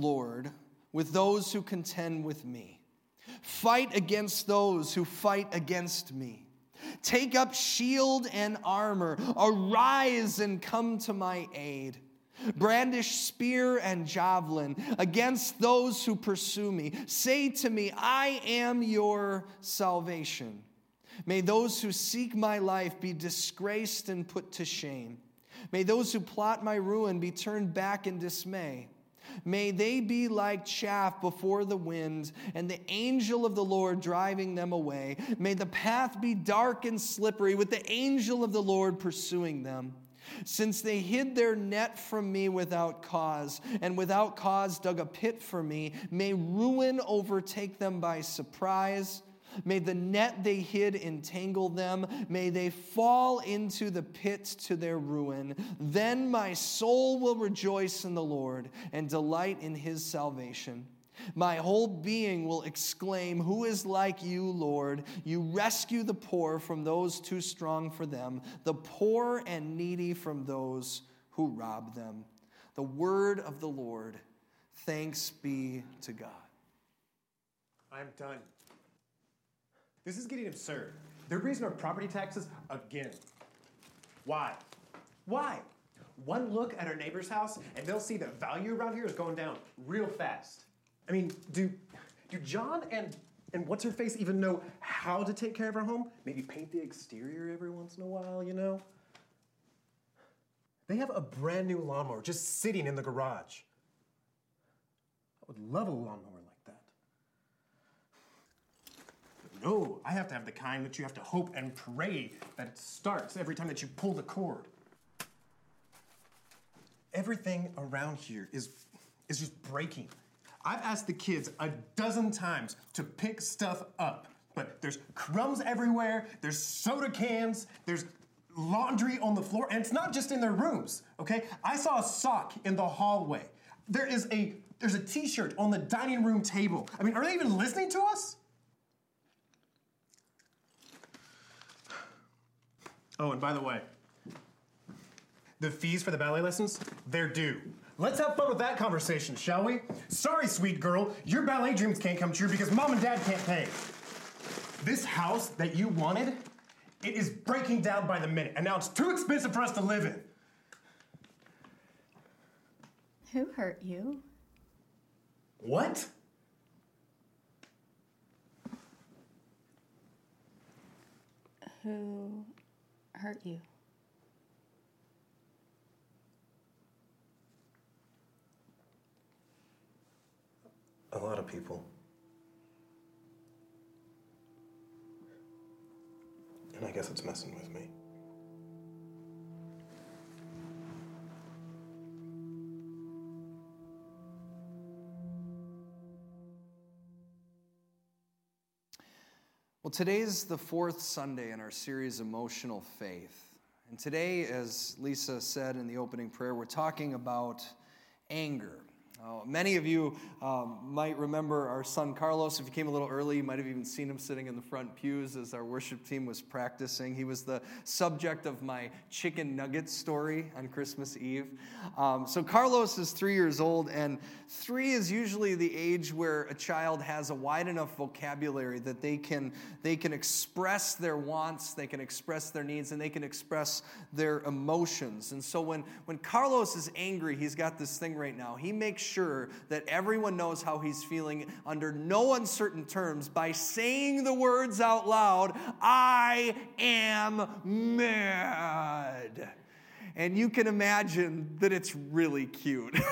Lord, with those who contend with me. Fight against those who fight against me. Take up shield and armor. Arise and come to my aid. Brandish spear and javelin against those who pursue me. Say to me, I am your salvation. May those who seek my life be disgraced and put to shame. May those who plot my ruin be turned back in dismay. May they be like chaff before the wind, and the angel of the Lord driving them away. May the path be dark and slippery, with the angel of the Lord pursuing them. Since they hid their net from me without cause, and without cause dug a pit for me, may ruin overtake them by surprise. May the net they hid entangle them. May they fall into the pit to their ruin. Then my soul will rejoice in the Lord and delight in his salvation. My whole being will exclaim, Who is like you, Lord? You rescue the poor from those too strong for them, the poor and needy from those who rob them. The word of the Lord. Thanks be to God. I'm done. This is getting absurd. They're raising our property taxes again. Why? Why? One look at our neighbor's house and they'll see the value around here is going down real fast. I mean, do do John and and what's her face even know how to take care of our home? Maybe paint the exterior every once in a while, you know? They have a brand new lawnmower just sitting in the garage. I would love a lawnmower like that. But no, I have to have the kind that you have to hope and pray that it starts every time that you pull the cord. Everything around here is, is just breaking. I've asked the kids a dozen times to pick stuff up, but there's crumbs everywhere, there's soda cans, there's laundry on the floor, and it's not just in their rooms, okay? I saw a sock in the hallway. There is a there's a t-shirt on the dining room table. I mean, are they even listening to us? Oh, and by the way, the fees for the ballet lessons, they're due. Let's have fun with that conversation, shall we? Sorry, sweet girl, your ballet dreams can't come true because mom and dad can't pay. This house that you wanted, it is breaking down by the minute, and now it's too expensive for us to live in. Who hurt you? What? Who hurt you? A lot of people. And I guess it's messing with me. Well, today's the fourth Sunday in our series, Emotional Faith. And today, as Lisa said in the opening prayer, we're talking about anger. Uh, many of you um, might remember our son Carlos. If you came a little early, you might have even seen him sitting in the front pews as our worship team was practicing. He was the subject of my chicken nugget story on Christmas Eve. Um, so, Carlos is three years old, and three is usually the age where a child has a wide enough vocabulary that they can, they can express their wants, they can express their needs, and they can express their emotions. And so, when, when Carlos is angry, he's got this thing right now. He makes sure that everyone knows how he's feeling under no uncertain terms by saying the words out loud I am mad. And you can imagine that it's really cute.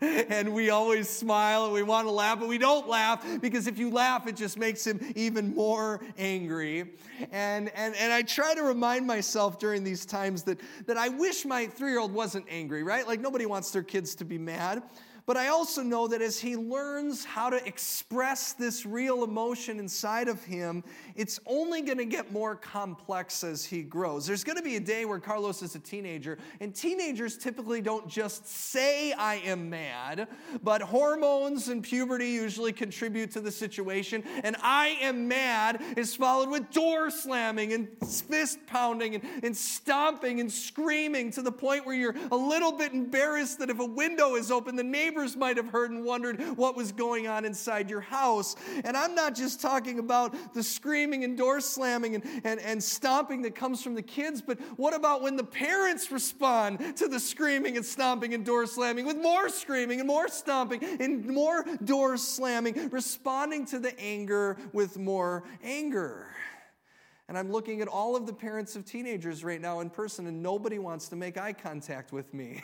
and we always smile and we want to laugh, but we don't laugh because if you laugh, it just makes him even more angry. And, and, and I try to remind myself during these times that, that I wish my three year old wasn't angry, right? Like nobody wants their kids to be mad. But I also know that as he learns how to express this real emotion inside of him, it's only going to get more complex as he grows. There's going to be a day where Carlos is a teenager, and teenagers typically don't just say, I am mad, but hormones and puberty usually contribute to the situation. And I am mad is followed with door slamming and fist pounding and, and stomping and screaming to the point where you're a little bit embarrassed that if a window is open, the neighbors might have heard and wondered what was going on inside your house. And I'm not just talking about the screaming and door slamming and, and, and stomping that comes from the kids, but what about when the parents respond to the screaming and stomping and door slamming with more screaming and more stomping and more door slamming, responding to the anger with more anger? And I'm looking at all of the parents of teenagers right now in person, and nobody wants to make eye contact with me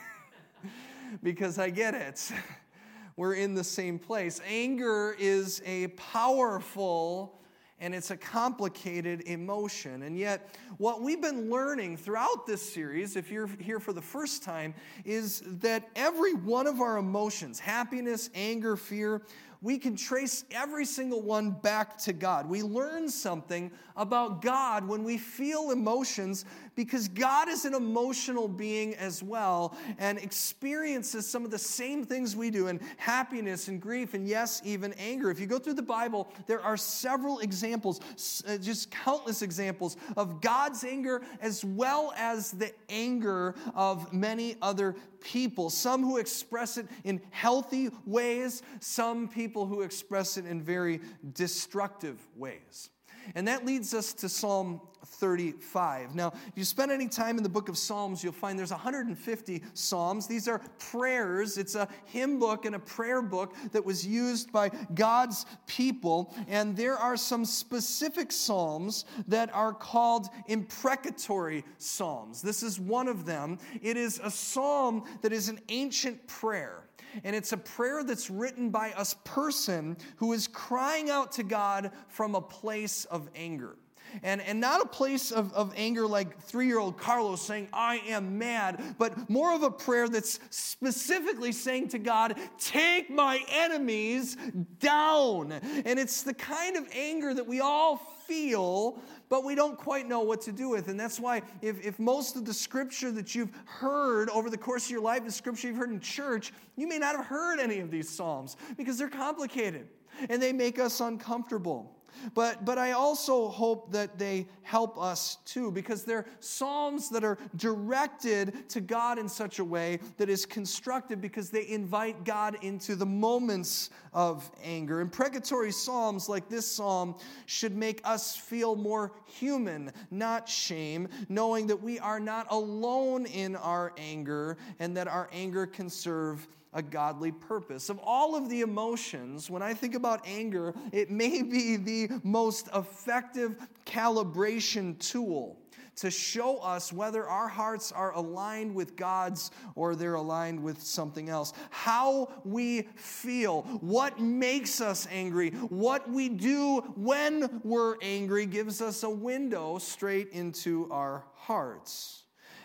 because I get it. We're in the same place. Anger is a powerful and it's a complicated emotion. And yet, what we've been learning throughout this series, if you're here for the first time, is that every one of our emotions happiness, anger, fear we can trace every single one back to God. We learn something about God when we feel emotions because God is an emotional being as well and experiences some of the same things we do in happiness and grief and yes, even anger. If you go through the Bible, there are several examples, uh, just countless examples of God's anger as well as the anger of many other people. Some who express it in healthy ways, some people who express it in very destructive ways. And that leads us to Psalm 35. Now, if you spend any time in the book of Psalms, you'll find there's 150 Psalms. These are prayers. It's a hymn book and a prayer book that was used by God's people. And there are some specific Psalms that are called imprecatory Psalms. This is one of them. It is a psalm that is an ancient prayer. And it's a prayer that's written by a person who is crying out to God from a place of anger. And, and not a place of, of anger like three year old Carlos saying, I am mad, but more of a prayer that's specifically saying to God, Take my enemies down. And it's the kind of anger that we all feel but we don't quite know what to do with. And that's why, if, if most of the scripture that you've heard over the course of your life is scripture you've heard in church, you may not have heard any of these Psalms because they're complicated and they make us uncomfortable. But, but I also hope that they help us too, because they're psalms that are directed to God in such a way that is constructive because they invite God into the moments of anger. Imprecatory psalms like this psalm should make us feel more human, not shame, knowing that we are not alone in our anger and that our anger can serve a godly purpose. Of all of the emotions, when I think about anger, it may be the most effective calibration tool to show us whether our hearts are aligned with God's or they're aligned with something else. How we feel, what makes us angry, what we do when we're angry gives us a window straight into our hearts.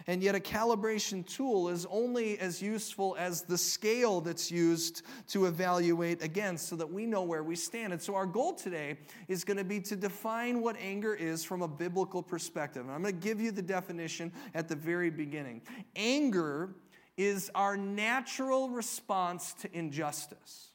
And yet, a calibration tool is only as useful as the scale that's used to evaluate against so that we know where we stand. And so, our goal today is going to be to define what anger is from a biblical perspective. And I'm going to give you the definition at the very beginning. Anger is our natural response to injustice.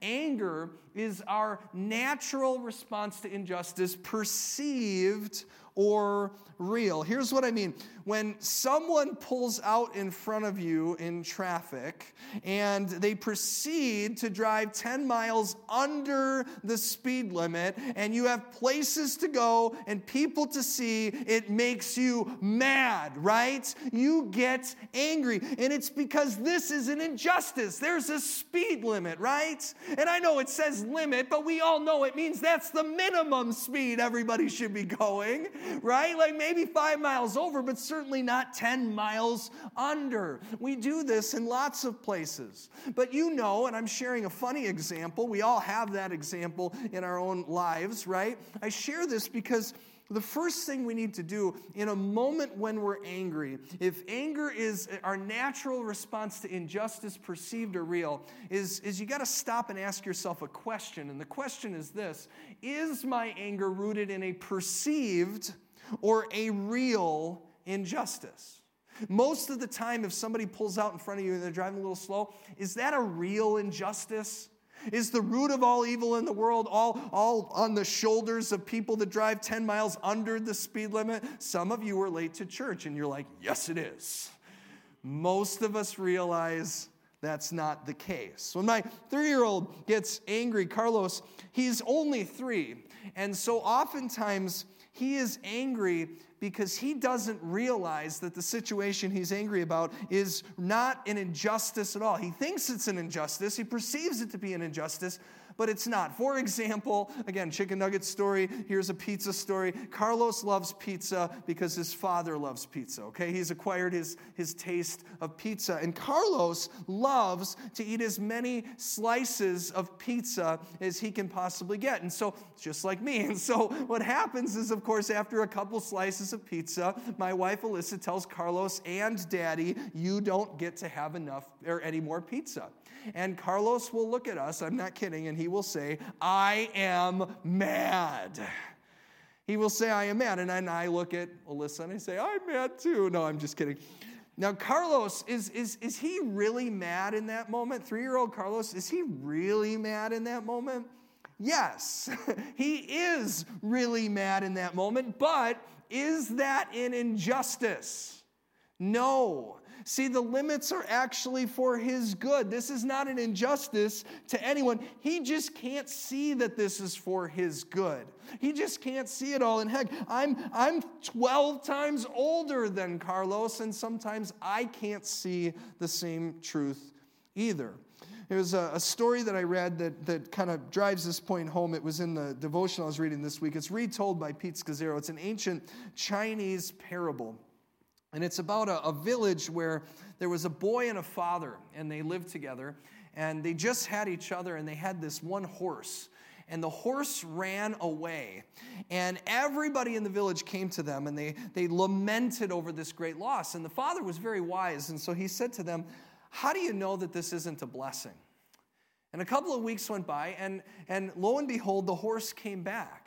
Anger is our natural response to injustice perceived or real. Here's what I mean when someone pulls out in front of you in traffic and they proceed to drive 10 miles under the speed limit and you have places to go and people to see, it makes you mad, right? You get angry. And it's because this is an injustice. There's a speed limit, right? And I know it says limit, but we all know it means that's the minimum speed everybody should be going, right? Like maybe five miles over, but certainly not 10 miles under. We do this in lots of places. But you know, and I'm sharing a funny example, we all have that example in our own lives, right? I share this because the first thing we need to do in a moment when we're angry, if anger is our natural response to injustice, perceived or real, is, is you got to stop and ask yourself a question. And the question is this Is my anger rooted in a perceived or a real injustice? Most of the time, if somebody pulls out in front of you and they're driving a little slow, is that a real injustice? Is the root of all evil in the world all, all on the shoulders of people that drive 10 miles under the speed limit? Some of you are late to church and you're like, yes, it is. Most of us realize that's not the case. When my three year old gets angry, Carlos, he's only three. And so oftentimes he is angry because he doesn't realize that the situation he's angry about is not an injustice at all. He thinks it's an injustice, he perceives it to be an injustice, but it's not. For example, again, chicken nugget story. Here's a pizza story. Carlos loves pizza because his father loves pizza, okay? He's acquired his, his taste of pizza. And Carlos loves to eat as many slices of pizza as he can possibly get. And so, just like me. And so, what happens is, of course, after a couple slices of pizza, my wife Alyssa tells Carlos and daddy, You don't get to have enough or any more pizza. And Carlos will look at us, I'm not kidding, and he will say, I am mad. He will say, I am mad. And then I look at Alyssa and I say, I'm mad too. No, I'm just kidding. Now, Carlos, is, is, is he really mad in that moment? Three year old Carlos, is he really mad in that moment? Yes, he is really mad in that moment, but is that an injustice? No. See, the limits are actually for his good. This is not an injustice to anyone. He just can't see that this is for his good. He just can't see it all. And heck, I'm, I'm 12 times older than Carlos, and sometimes I can't see the same truth either. There's a, a story that I read that, that kind of drives this point home. It was in the devotional I was reading this week. It's retold by Pete Scazzero. It's an ancient Chinese parable. And it's about a, a, village where there was a boy and a father, and they lived together, and they just had each other, and they had this one horse. And the horse ran away. And everybody in the village came to them, and they, they lamented over this great loss. And the father was very wise, and so he said to them, How do you know that this isn't a blessing? And a couple of weeks went by, and, and lo and behold, the horse came back.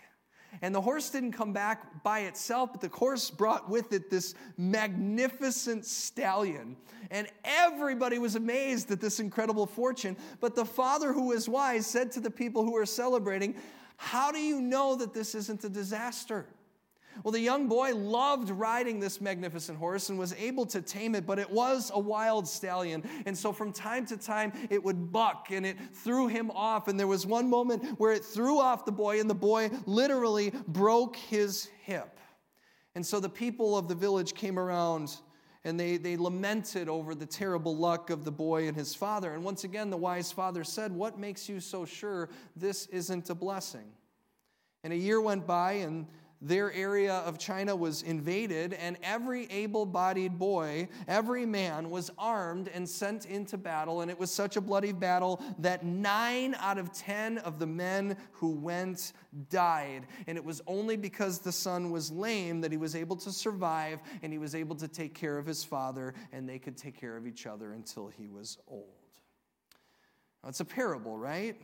And the horse didn't come back by itself, but the horse brought with it this magnificent stallion. And everybody was amazed at this incredible fortune. But the father, who was wise, said to the people who were celebrating, How do you know that this isn't a disaster? Well, the young boy loved riding this magnificent horse and was able to tame it, but it was a wild stallion. And so from time to time, it would buck and it threw him off. And there was one moment where it threw off the boy, and the boy literally broke his hip. And so the people of the village came around and they, they lamented over the terrible luck of the boy and his father. And once again, the wise father said, What makes you so sure this isn't a blessing? And a year went by, and their area of China was invaded, and every able bodied boy, every man, was armed and sent into battle. And it was such a bloody battle that nine out of ten of the men who went died. And it was only because the son was lame that he was able to survive and he was able to take care of his father, and they could take care of each other until he was old. Now, it's a parable, right?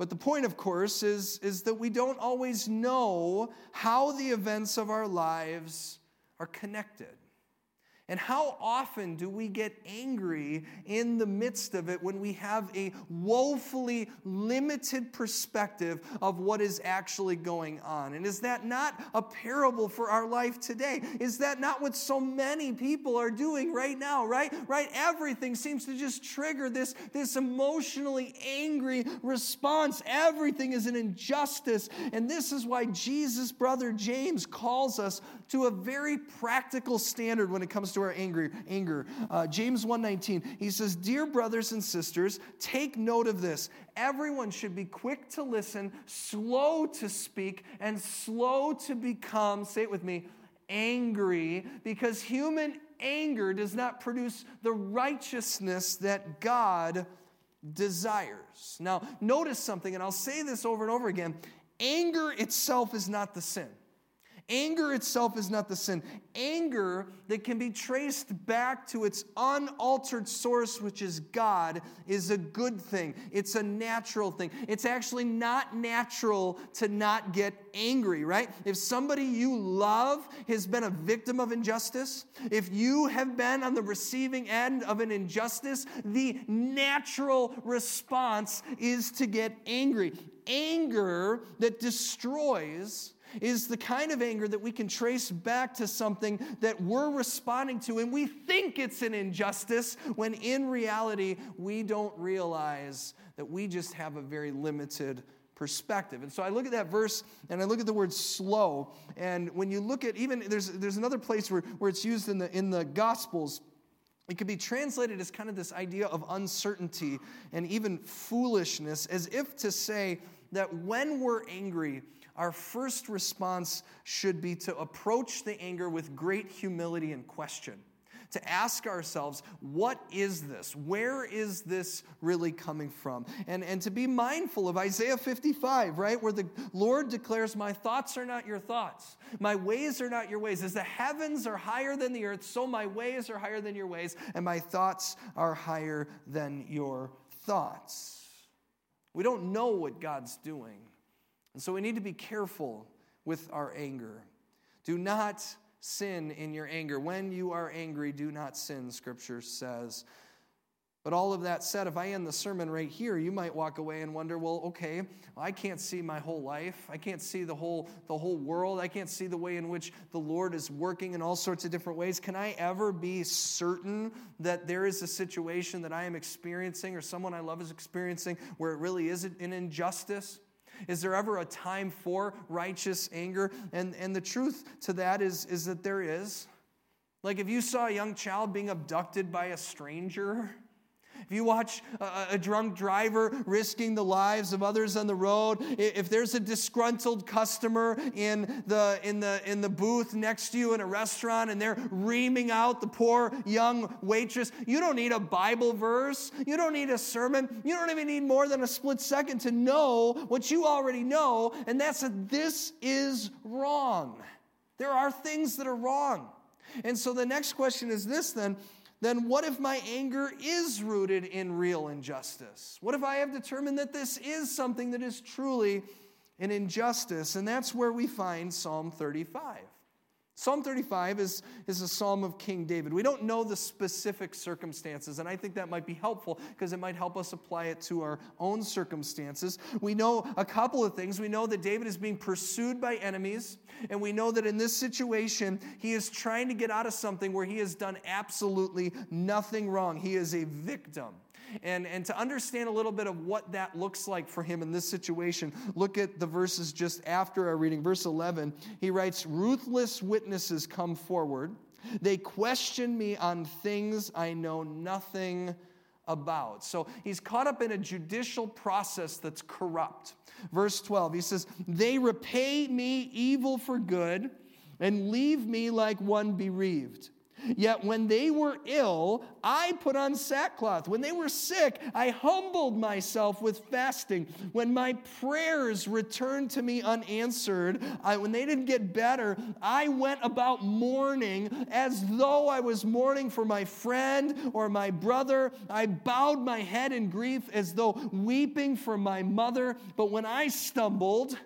But the point, of course, is, is that we don't always know how the events of our lives are connected. And how often do we get angry in the midst of it when we have a woefully limited perspective of what is actually going on? And is that not a parable for our life today? Is that not what so many people are doing right now, right? Right? Everything seems to just trigger this, this emotionally angry response. Everything is an injustice. And this is why Jesus' brother James calls us to a very practical standard when it comes to our anger. anger. Uh, James 1:19, he says, "Dear brothers and sisters, take note of this. Everyone should be quick to listen, slow to speak, and slow to become, say it with me, angry, because human anger does not produce the righteousness that God desires." Now, notice something, and I'll say this over and over again. Anger itself is not the sin. Anger itself is not the sin. Anger that can be traced back to its unaltered source, which is God, is a good thing. It's a natural thing. It's actually not natural to not get angry, right? If somebody you love has been a victim of injustice, if you have been on the receiving end of an injustice, the natural response is to get angry. Anger that destroys is the kind of anger that we can trace back to something that we're responding to, and we think it's an injustice when in reality we don't realize that we just have a very limited perspective. And so I look at that verse and I look at the word slow. And when you look at even, there's, there's another place where, where it's used in the, in the Gospels. It could be translated as kind of this idea of uncertainty and even foolishness, as if to say that when we're angry, our first response should be to approach the anger with great humility and question. To ask ourselves, what is this? Where is this really coming from? And, and to be mindful of Isaiah 55, right? Where the Lord declares, My thoughts are not your thoughts, my ways are not your ways. As the heavens are higher than the earth, so my ways are higher than your ways, and my thoughts are higher than your thoughts. We don't know what God's doing. And so we need to be careful with our anger. Do not sin in your anger. When you are angry, do not sin, Scripture says. But all of that said, if I end the sermon right here, you might walk away and wonder, well, okay, I can't see my whole life. I can't see the whole, the whole world. I can't see the way in which the Lord is working in all sorts of different ways. Can I ever be certain that there is a situation that I am experiencing or someone I love is experiencing where it really is an injustice? Is there ever a time for righteous anger? And, and the truth to that is, is that there is. Like if you saw a young child being abducted by a stranger, if you watch a, a, drunk driver risking the lives of others on the road, if there's a disgruntled customer in the, in, the, in the booth next to you in a restaurant and they're reaming out the poor young waitress, you don't need a Bible verse. You don't need a sermon. You don't even need more than a split second to know what you already know, and that's that this is wrong. There are things that are wrong. And so the next question is this then then what if my anger is rooted in real injustice? What if I have determined that this is something that is truly an injustice? And that's where we find Psalm 35. Psalm 35 is, is a psalm of King David. We don't know the specific circumstances, and I think that might be helpful because it might help us apply it to our own circumstances. We know a couple of things. We know that David is being pursued by enemies, and we know that in this situation, he is trying to get out of something where he has done absolutely nothing wrong. He is a victim. And, and to understand a little bit of what that looks like for him in this situation, look at the verses just after our reading. Verse 11, he writes, Ruthless witnesses come forward. They question me on things I know nothing about. So he's caught up in a judicial process that's corrupt. Verse 12, he says, They repay me evil for good and leave me like one bereaved. Yet when they were ill, I put on sackcloth. When they were sick, I humbled myself with fasting. When my prayers returned to me unanswered, I, when they didn't get better, I went about mourning as though I was mourning for my friend or my brother. I bowed my head in grief as though weeping for my mother. But when I stumbled,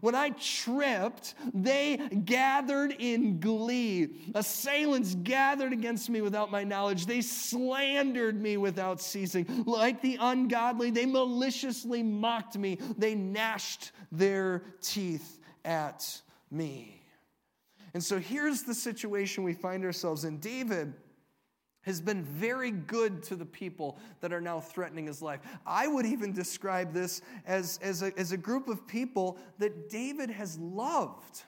when I tripped, they gathered in glee. Assailants gathered against me without my knowledge. They slandered me without ceasing. Like the ungodly, they maliciously mocked me. They gnashed their teeth at me. And so here's the situation we find ourselves in. David has been very good to the people that are now threatening his life. I would even describe this as, as, a, as a group of people that David has loved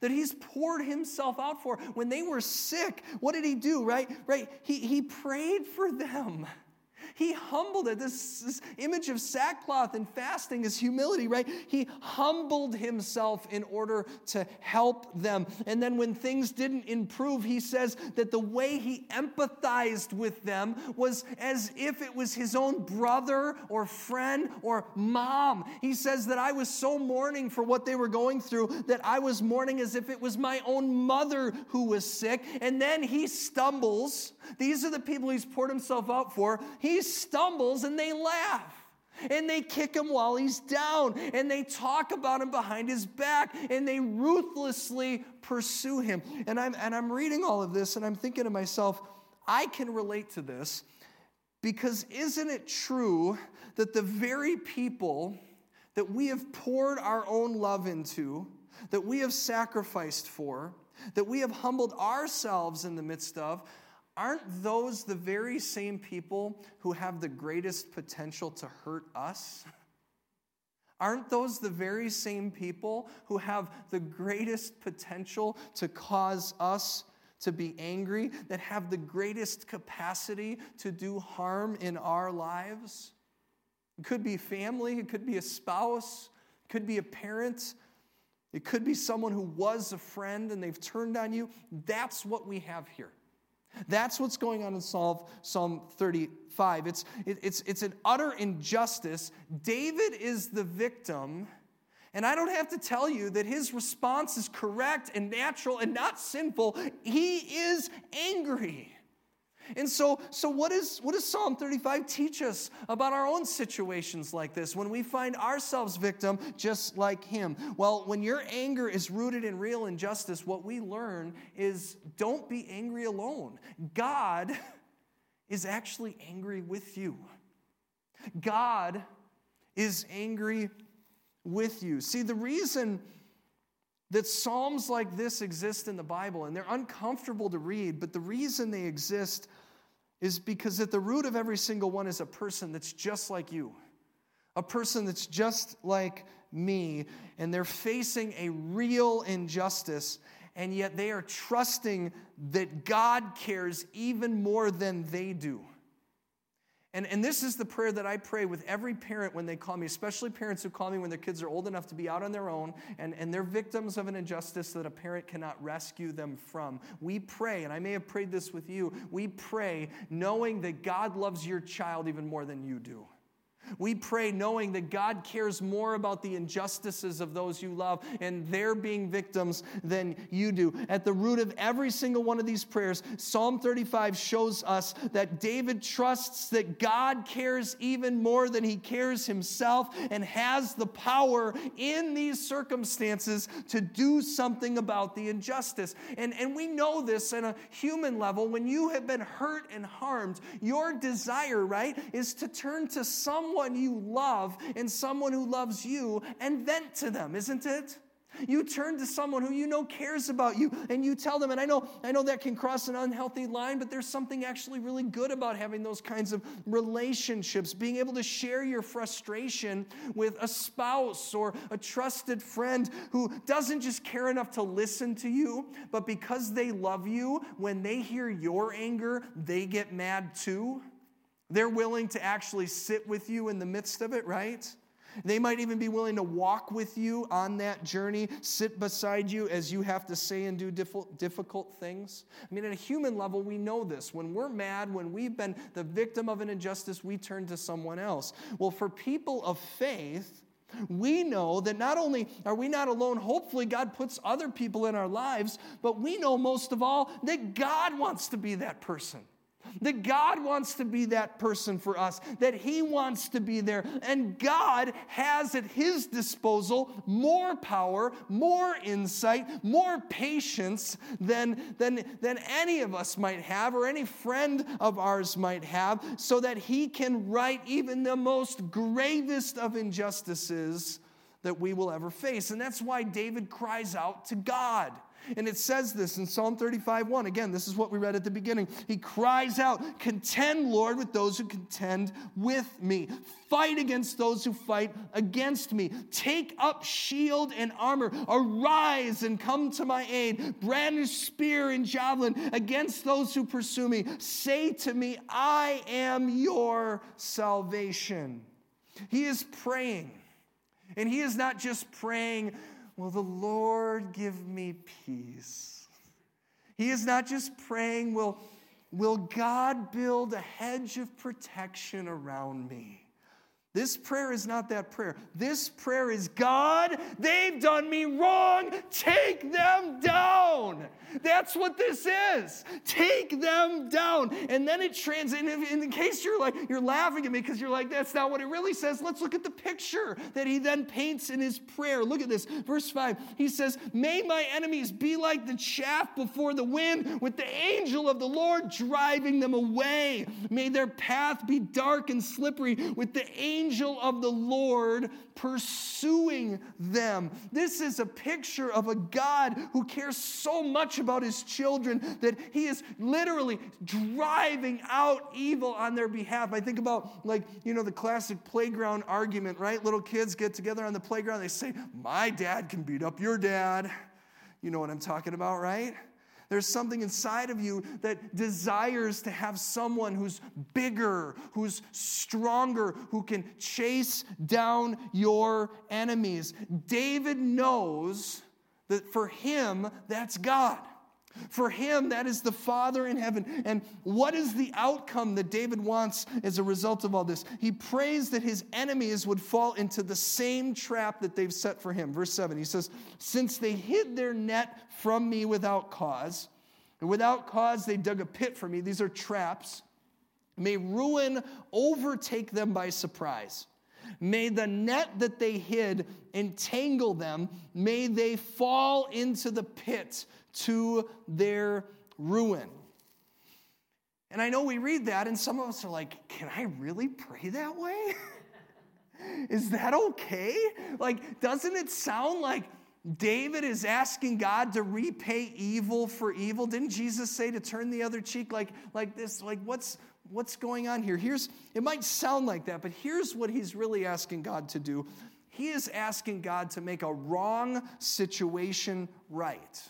that he's poured himself out for. When they were sick what did he do right? Right he, he prayed for them he humbled it. This, this, image of sackcloth and fasting is humility, right? He humbled himself in order to help them. And then when things didn't improve, he says that the way he empathized with them was as if it was his own brother or friend or mom. He says that I was so mourning for what they were going through that I was mourning as if it was my own mother who was sick. And then he stumbles. These are the people he's poured himself out for. He stumbles and they laugh. And they kick him while he's down. And they talk about him behind his back. And they ruthlessly pursue him. And I'm, and I'm reading all of this and I'm thinking to myself, I can relate to this because isn't it true that the very people that we have poured our own love into, that we have sacrificed for, that we have humbled ourselves in the midst of, aren't those the very same people who have the greatest potential to hurt us? Aren't those the very same people who have the greatest potential to cause us to be angry, that have the greatest capacity to do harm in our lives? It could be family, it could be a spouse, it could be a parent, it could be someone who was a friend and they've turned on you. That's what we have here. That's what's going on in Psalm, Psalm 35. It's, it, it's, it's an utter injustice. David is the victim, and I don't have to tell you that his response is correct and natural and not sinful. He is angry. And so, so what, is, what does Psalm 35 teach us about our own situations like this when we find ourselves victim just like him? Well, when your anger is rooted in real injustice, what we learn is don't be angry alone. God is actually angry with you. God is angry with you. See, the reason that Psalms like this exist in the Bible, and they're uncomfortable to read, but the reason they exist is because at the root of every single one is a person that's just like you, a person that's just like me, and they're facing a real injustice, and yet they are trusting that God cares even more than they do. And, and this is the prayer that I pray with every parent when they call me, especially parents who call me when their kids are old enough to be out on their own and, and they're victims of an injustice that a parent cannot rescue them from. We pray, and I may have prayed this with you, we pray knowing that God loves your child even more than you do. We pray knowing that God cares more about the injustices of those you love and their being victims than you do. At the root of every single one of these prayers, Psalm 35 shows us that David trusts that God cares even more than he cares himself and has the power in these circumstances to do something about the injustice. And, and we know this on a human level. When you have been hurt and harmed, your desire, right, is to turn to someone someone you love and someone who loves you and vent to them, isn't it? You turn to someone who you know cares about you and you tell them, and I know, I know that can cross an unhealthy line, but there's something actually really good about having those kinds of relationships, being able to share your frustration with a spouse or a trusted friend who doesn't just care enough to listen to you, but because they love you, when they hear your anger, they get mad too. They're willing to actually sit with you in the midst of it, right? They might even be willing to walk with you on that journey, sit beside you as you have to say and do difficult things. I mean, at a human level, we know this. When we're mad, when we've been the victim of an injustice, we turn to someone else. Well, for people of faith, we know that not only are we not alone, hopefully, God puts other people in our lives, but we know most of all that God wants to be that person. That God wants to be that person for us, that He wants to be there. And God has at His disposal more power, more insight, more patience than, than, than any of us might have or any friend of ours might have, so that He can right even the most gravest of injustices that we will ever face. And that's why David cries out to God. And it says this in Psalm 35 1. Again, this is what we read at the beginning. He cries out, Contend, Lord, with those who contend with me. Fight against those who fight against me. Take up shield and armor. Arise and come to my aid. Brandish spear and javelin against those who pursue me. Say to me, I am your salvation. He is praying. And he is not just praying Will the Lord give me peace? He is not just praying, Will, will God build a hedge of protection around me? This prayer is not that prayer. This prayer is God, they've done me wrong. Take them down. That's what this is. Take them down. And then it trans in, in case you're like you're laughing at me because you're like that's not what it really says. Let's look at the picture that he then paints in his prayer. Look at this. Verse 5. He says, "May my enemies be like the chaff before the wind, with the angel of the Lord driving them away. May their path be dark and slippery, with the angel angel of the Lord pursuing them. This is a picture of a God who cares so much about his children that he is literally driving out evil on their behalf. I think about, like, you know, the classic playground argument, right? Little kids get together on the playground, they say, My dad can beat up your dad. You know what I'm talking about, right? There's something inside of you that desires to have someone who's bigger, who's stronger, who can chase down your enemies. David knows that for him, that's God. For him, that is the Father in heaven. And what is the outcome that David wants as a result of all this? He prays that his enemies would fall into the same trap that they've set for him. Verse 7, he says, Since they hid their net from me without cause, and without cause they dug a pit for me, these are traps, may ruin overtake them by surprise. May the net that they hid entangle them. May they fall into the pit to their ruin. And I know we read that, and some of us are like, can I really pray that way? is that okay? Like, doesn't it sound like David is asking God to repay evil for evil? Didn't Jesus say to turn the other cheek like, like this? Like, what's, what's going on here? Here's, it might sound like that, but here's what he's really asking God to do. He is asking God to make a wrong situation right.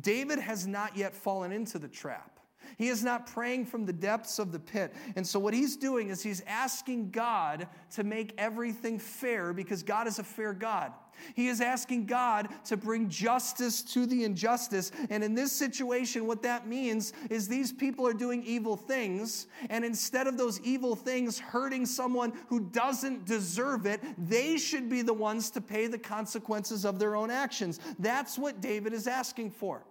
David has not yet fallen into the trap. He is not praying from the depths of the pit. And so, what he's doing is he's asking God to make everything fair because God is a fair God. He is asking God to bring justice to the injustice. And in this situation, what that means is these people are doing evil things. And instead of those evil things hurting someone who doesn't deserve it, they should be the ones to pay the consequences of their own actions. That's what David is asking for.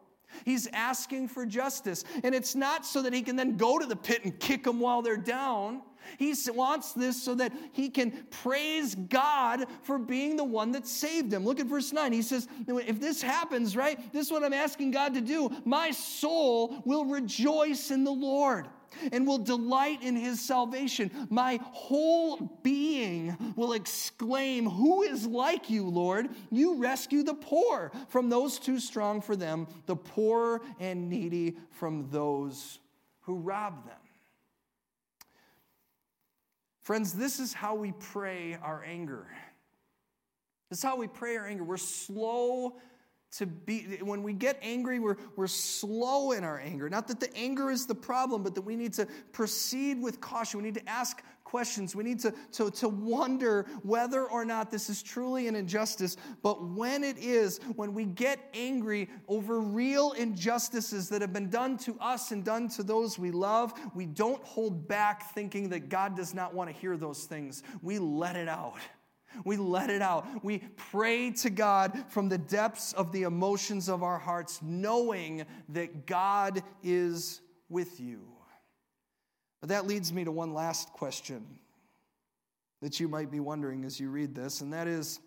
He's asking for justice. And it's not so that he can then go to the pit and kick them while they're down. He wants this so that he can praise God for being the one that saved him. Look at verse 9. He says, If this happens, right, this is what I'm asking God to do. My soul will rejoice in the Lord and will delight in his salvation. My whole being will exclaim, Who is like you, Lord? You rescue the poor from those too strong for them, the poor and needy from those who rob them. Friends, this is how we pray our anger. This is how we pray our anger. We're slow to be when we get angry we're, we're slow in our anger. Not that the anger is the problem but that we need to proceed with caution. We need to ask questions. We need to, to, to wonder whether or not this is truly an injustice. But when it is when we get angry over real injustices that have been done to us and done to those we love we don't hold back thinking that god does not want to hear those things. We let it out we let it out. We pray to God from the depths of the emotions of our hearts, knowing that God is with you. But that leads me to one last question that you might be wondering as you read this, and that is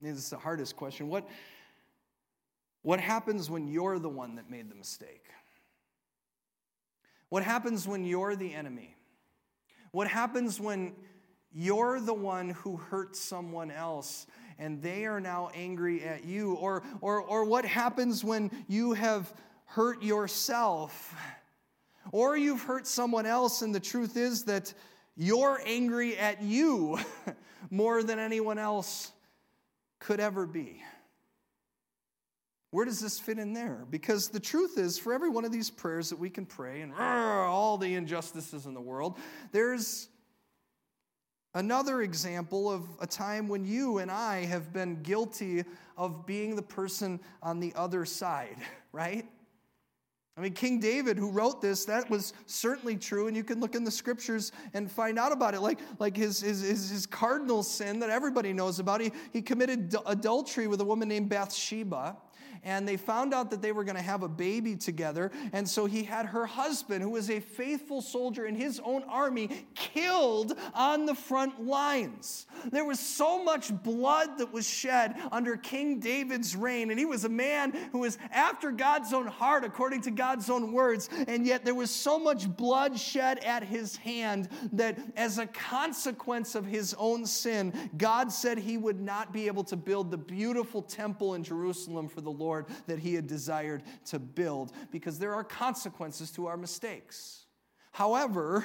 this is the hardest question. What, what happens when you're the one that made the mistake? What happens when you're the enemy? What happens when you're the one who hurt someone else and they are now angry at you. Or, or, or what happens when you have hurt yourself? Or you've hurt someone else, and the truth is that you're angry at you more than anyone else could ever be. Where does this fit in there? Because the truth is, for every one of these prayers that we can pray and all the injustices in the world, there's Another example of a time when you and I have been guilty of being the person on the other side, right? I mean, King David, who wrote this, that was certainly true, and you can look in the scriptures and find out about it. Like, like his, his, his, cardinal sin that everybody knows about, he, he committed adultery with a woman named Bathsheba. And they found out that they were going to have a baby together. And so he had her husband, who was a faithful soldier in his own army, killed on the front lines. There was so much blood that was shed under King David's reign, and he was a man who was after God's own heart, according to God's own words. And yet there was so much blood shed at his hand that as a consequence of his own sin, God said he would not be able to build the beautiful temple in Jerusalem for the Lord that he had desired to build because there are consequences to our mistakes. However,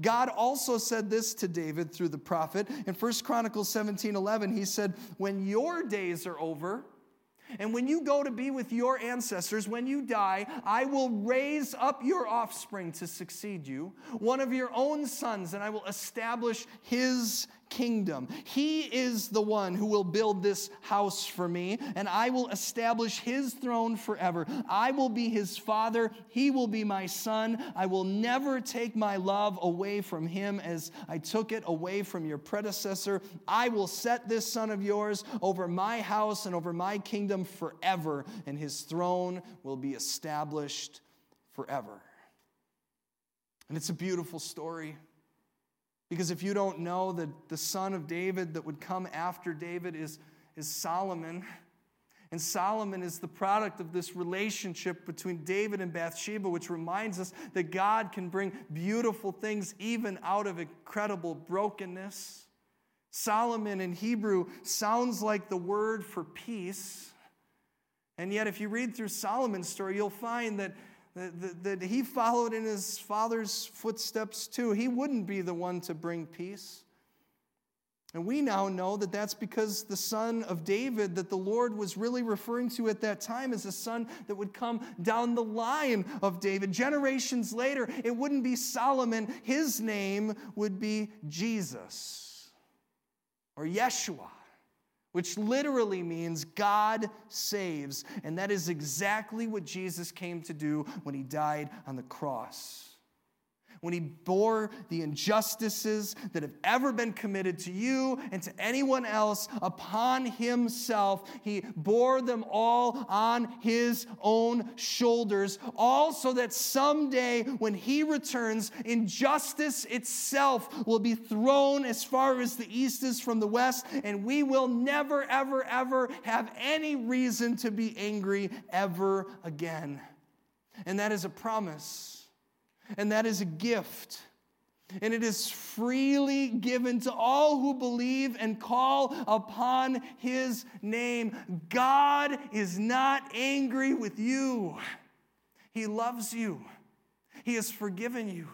God also said this to David through the prophet. In 1 Chronicles 17 11, he said, When your days are over, and when you go to be with your ancestors, when you die, I will raise up your offspring to succeed you, one of your own sons, and I will establish his kingdom. He is the one who will build this house for me, and I will establish his throne forever. I will be his father, he will be my son. I will never take my love away from him as I took it away from your predecessor. I will set this son of yours over my house and over my kingdom forever, and his throne will be established forever. And it's a beautiful story. Because if you don't know that the son of David that would come after David is, is Solomon, and Solomon is the product of this relationship between David and Bathsheba, which reminds us that God can bring beautiful things even out of incredible brokenness. Solomon in Hebrew sounds like the word for peace. And yet, if you read through Solomon's story, you'll find that that, he followed in his father's footsteps too. He wouldn't be the one to bring peace. And we now know that that's because the son of David that the Lord was really referring to at that time is a son that would come down the line of David. Generations later, it wouldn't be Solomon, his name would be Jesus or Yeshua which literally means God saves. And that is exactly what Jesus came to do when he died on the cross when he bore the injustices that have ever been committed to you and to anyone else upon himself. He bore them all on his own shoulders, all so that someday when he returns, injustice itself will be thrown as far as the east is from the west, and we will never, ever, ever have any reason to be angry ever again. And that is a promise and that is a gift. And it is freely given to all who believe and call upon his name. God is not angry with you, he loves you, he has forgiven you.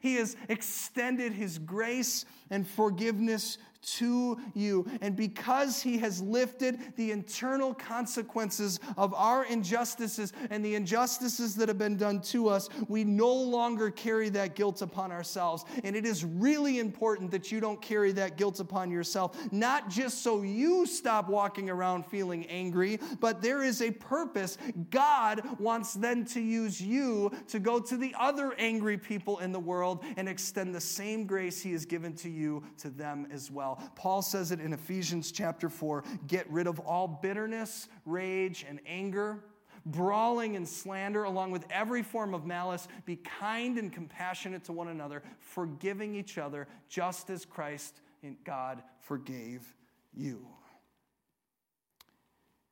He has extended his grace and forgiveness to you. And because he has lifted the internal consequences of our injustices and the injustices that have been done to us, we no longer carry that guilt upon ourselves. And it is really important that you don't carry that guilt upon yourself, not just so you stop walking around feeling angry, but there is a purpose. God wants then to use you to go to the other angry people in the world and extend the same grace he has given to you to them as well Paul says it in Ephesians chapter 4 get rid of all bitterness, rage, and anger. Brawling and slander, along with every form of malice, be kind and compassionate to one another, forgiving each other, just as Christ in God forgave you.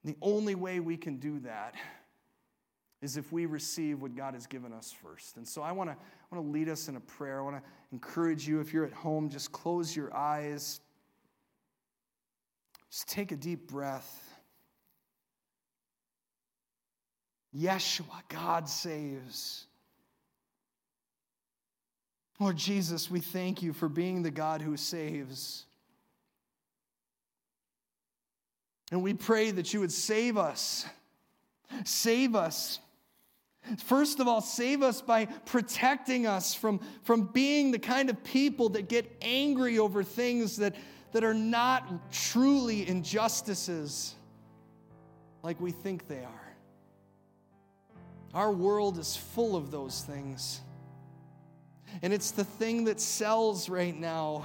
The only way we can do that is if we receive what God has given us first. And so I want to I want to lead us in a prayer. I want to encourage you if you're at home just close your eyes. Just take a deep breath. Yeshua, God saves. Lord Jesus, we thank you for being the God who saves. And we pray that you would save us. Save us. First of all, save us by protecting us from, from being the kind of people that get angry over things that, that are not truly injustices like we think they are. Our world is full of those things. And it's the thing that sells right now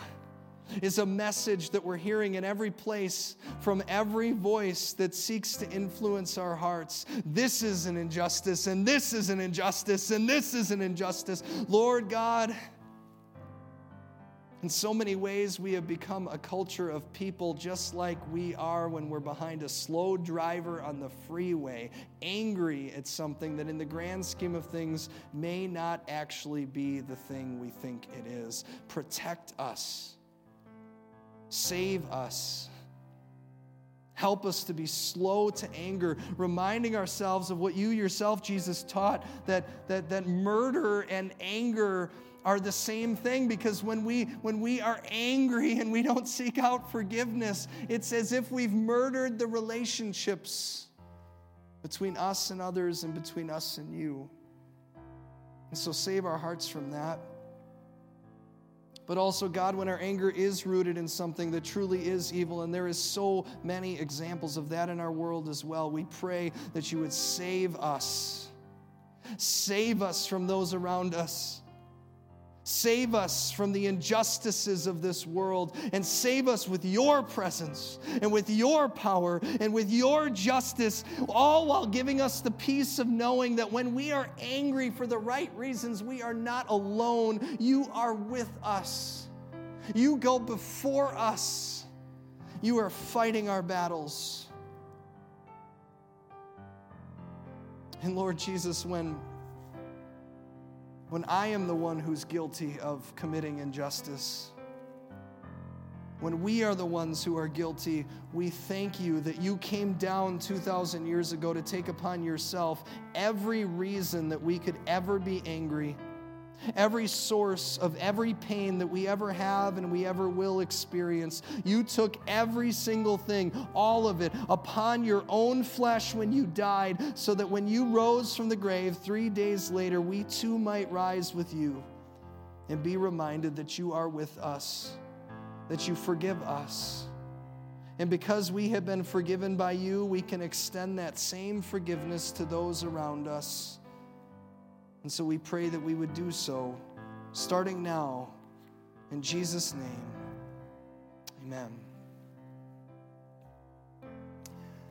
is a message that we're hearing in every place from every voice that seeks to influence our hearts. This is an injustice, and this is an injustice, and this is an injustice. Lord God, in so many ways, we have become a culture of people just like we are when we're behind a slow driver on the freeway, angry at something that, in the grand scheme of things, may not actually be the thing we think it is. Protect us, save us. Help us to be slow to anger, reminding ourselves of what you yourself, Jesus, taught that, that, that murder and anger are the same thing because when we when we are angry and we don't seek out forgiveness it's as if we've murdered the relationships between us and others and between us and you. And so save our hearts from that. But also god when our anger is rooted in something that truly is evil and there is so many examples of that in our world as well we pray that you would save us. Save us from those around us Save us from the injustices of this world and save us with your presence and with your power and with your justice, all while giving us the peace of knowing that when we are angry for the right reasons, we are not alone. You are with us. You go before us. You are fighting our battles. And Lord Jesus, when when I am the one who's guilty of committing injustice. When we are the ones who are guilty, we thank you that you came down 2,000 years ago to take upon yourself every reason that we could ever be angry every source of every pain that we ever have and we ever will experience. You took every single thing, all of it, upon your own flesh when you died, so that when you rose from the grave three days later, we too might rise with you and be reminded that you are with us, that you forgive us. And because we have been forgiven by you, we can extend that same forgiveness to those around us. And so we pray that we would do so starting now. In Jesus' name, amen.